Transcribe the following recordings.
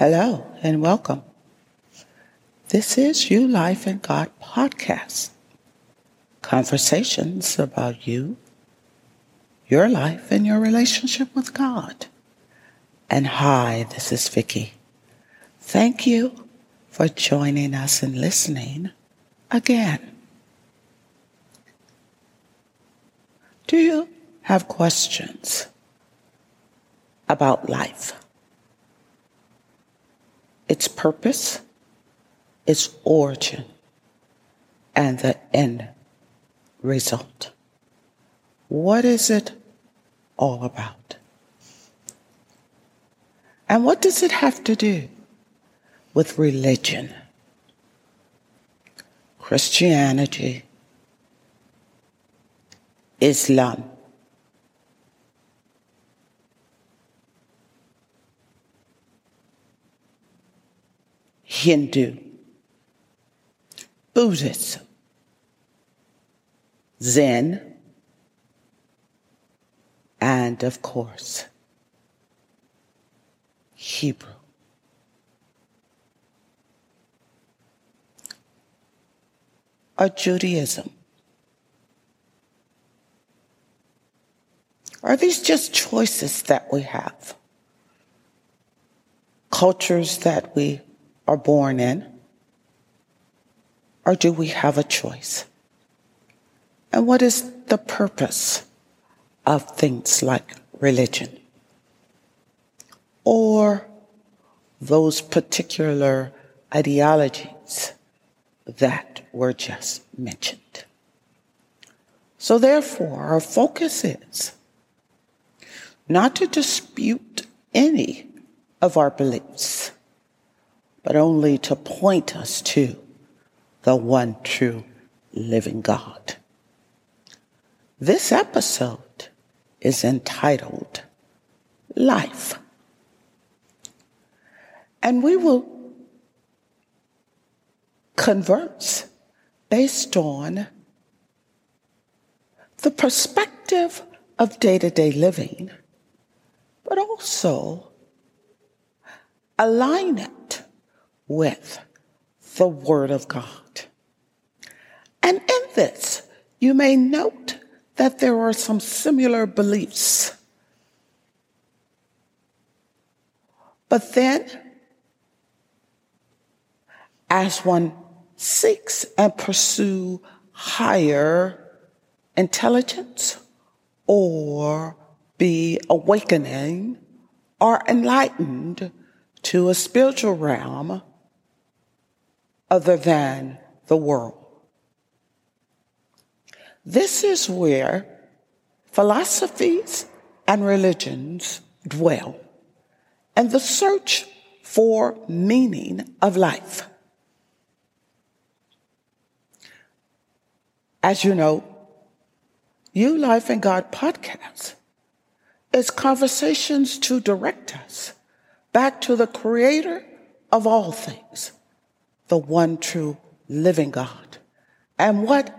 Hello and welcome. This is You Life and God podcast. Conversations about you, your life, and your relationship with God. And hi, this is Vicki. Thank you for joining us and listening again. Do you have questions about life? Its purpose, its origin, and the end result. What is it all about? And what does it have to do with religion? Christianity, Islam, Hindu, Buddhism, Zen, and of course, Hebrew. Or Judaism. Are these just choices that we have? Cultures that we are born in? Or do we have a choice? And what is the purpose of things like religion? Or those particular ideologies that were just mentioned. So therefore, our focus is not to dispute any of our beliefs, but only to point us to the one true living God. This episode is entitled Life. And we will converse based on the perspective of day to day living, but also align it with the Word of God. And in this, you may note that there are some similar beliefs. But then, as one seeks and pursue higher intelligence or be awakening or enlightened to a spiritual realm, other than the world. This is where philosophies and religions dwell and the search for meaning of life. As you know, You Life and God podcast is conversations to direct us back to the creator of all things the one true living God and what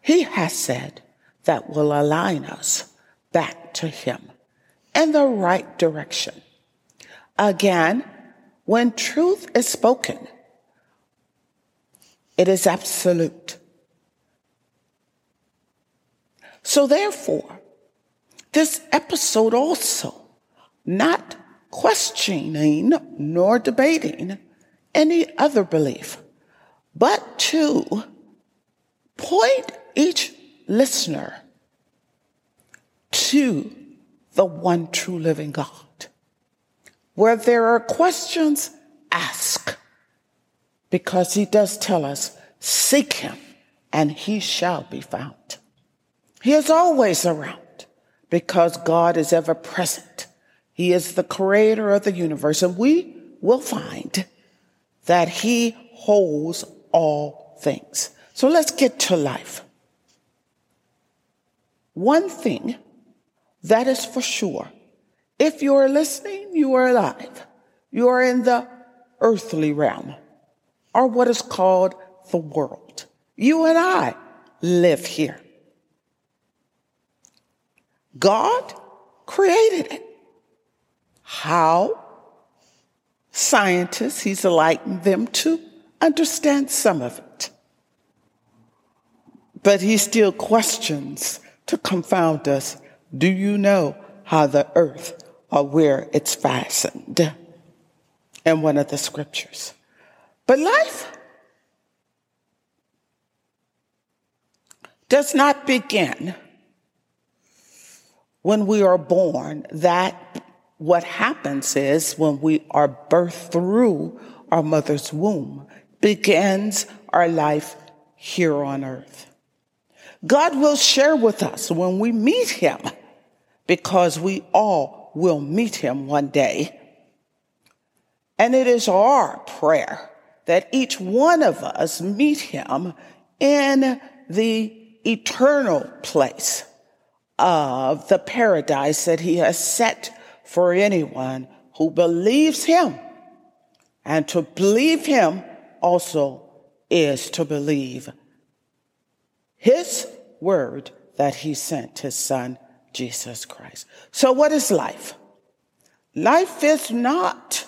he has said that will align us back to him in the right direction. Again, when truth is spoken, it is absolute. So therefore, this episode also not questioning nor debating any other belief, but to point each listener to the one true living God. Where there are questions, ask. Because he does tell us, seek him and he shall be found. He is always around because God is ever present. He is the creator of the universe and we will find that he holds all things. So let's get to life. One thing that is for sure. If you're listening, you are alive. You are in the earthly realm or what is called the world. You and I live here. God created it. How? Scientists, he's enlightened them to understand some of it. But he still questions to confound us. Do you know how the earth or where it's fastened? In one of the scriptures. But life does not begin when we are born. That what happens is when we are birthed through our mother's womb begins our life here on earth. God will share with us when we meet him because we all will meet him one day. And it is our prayer that each one of us meet him in the eternal place of the paradise that he has set for anyone who believes him. And to believe him also is to believe his word that he sent his son, Jesus Christ. So what is life? Life is not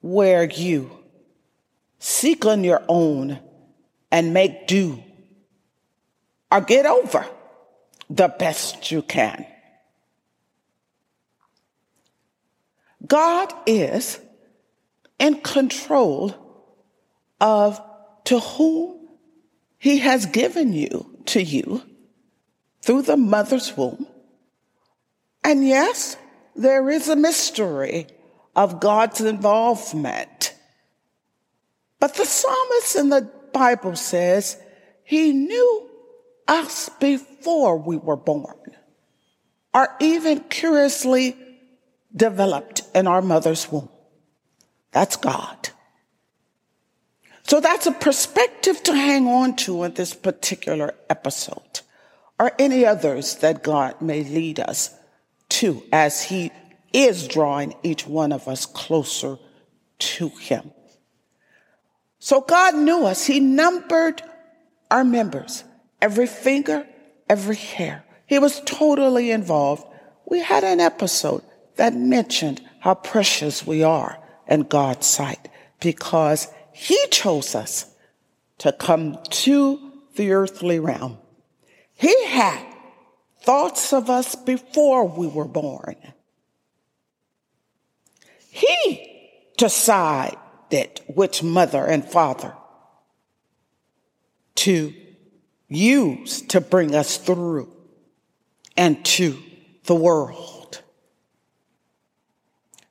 where you seek on your own and make do or get over the best you can. God is in control of to whom he has given you to you through the mother's womb. And yes, there is a mystery of God's involvement. But the psalmist in the Bible says he knew us before we were born, or even curiously developed in our mother's womb. That's God. So that's a perspective to hang on to in this particular episode or any others that God may lead us to as he is drawing each one of us closer to him. So God knew us. He numbered our members, every finger, every hair. He was totally involved. We had an episode that mentioned how precious we are in God's sight because he chose us to come to the earthly realm. He had thoughts of us before we were born. He decided which mother and father to use to bring us through and to the world.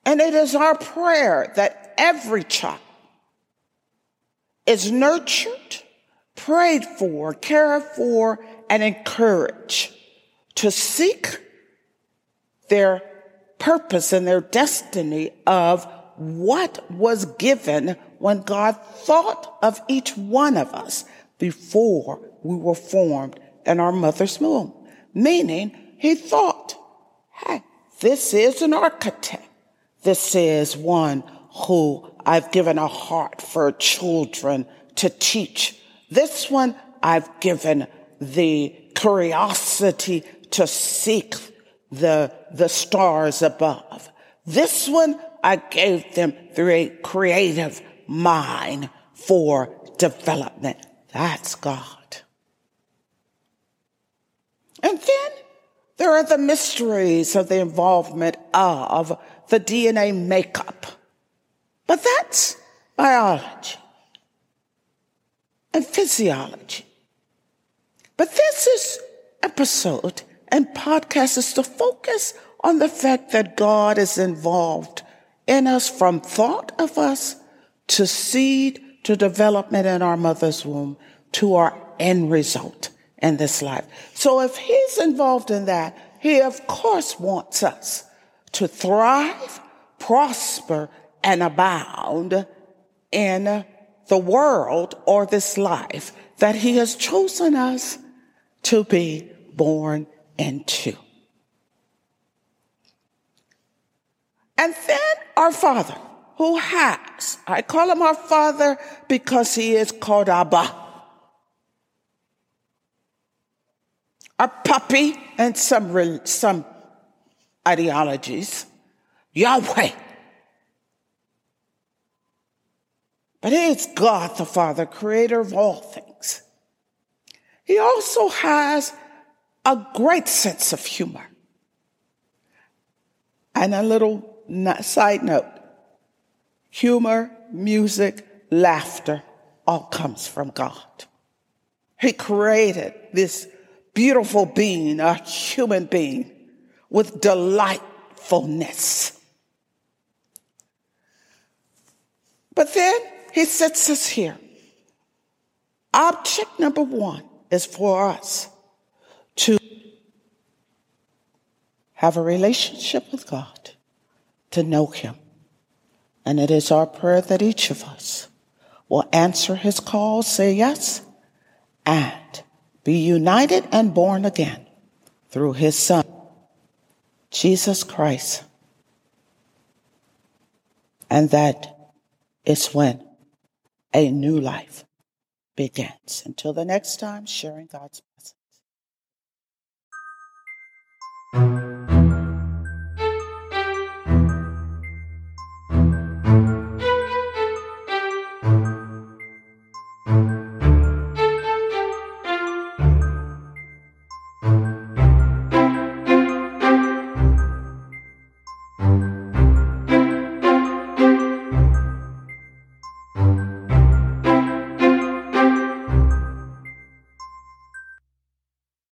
And it is our prayer that every child is nurtured, prayed for, cared for, and encouraged to seek their purpose and their destiny of what was given when God thought of each one of us before we were formed in our mother's womb. Meaning, he thought, hey, this is an architect. This is one who I've given a heart for children to teach. This one I've given the curiosity to seek the, the stars above. This one I gave them through a creative mind for development. That's God. And then there are the mysteries of the involvement of the DNA makeup but that's biology and physiology. But this is episode and podcast is to focus on the fact that God is involved in us from thought of us to seed to development in our mother's womb to our end result in this life. So if he's involved in that, he of course wants us to thrive, prosper, and abound in the world or this life that he has chosen us to be born into. And then our Father, who has, I call him our Father because he is called Abba. Our puppy and some, some ideologies, Yahweh But he is God the Father, creator of all things. He also has a great sense of humor. And a little side note humor, music, laughter all comes from God. He created this beautiful being, a human being with delightfulness. But then he sets us here. Object number one is for us to have a relationship with God, to know Him. And it is our prayer that each of us will answer His call, say yes, and be united and born again through His Son, Jesus Christ. And that is when a new life begins. Until the next time, sharing God's.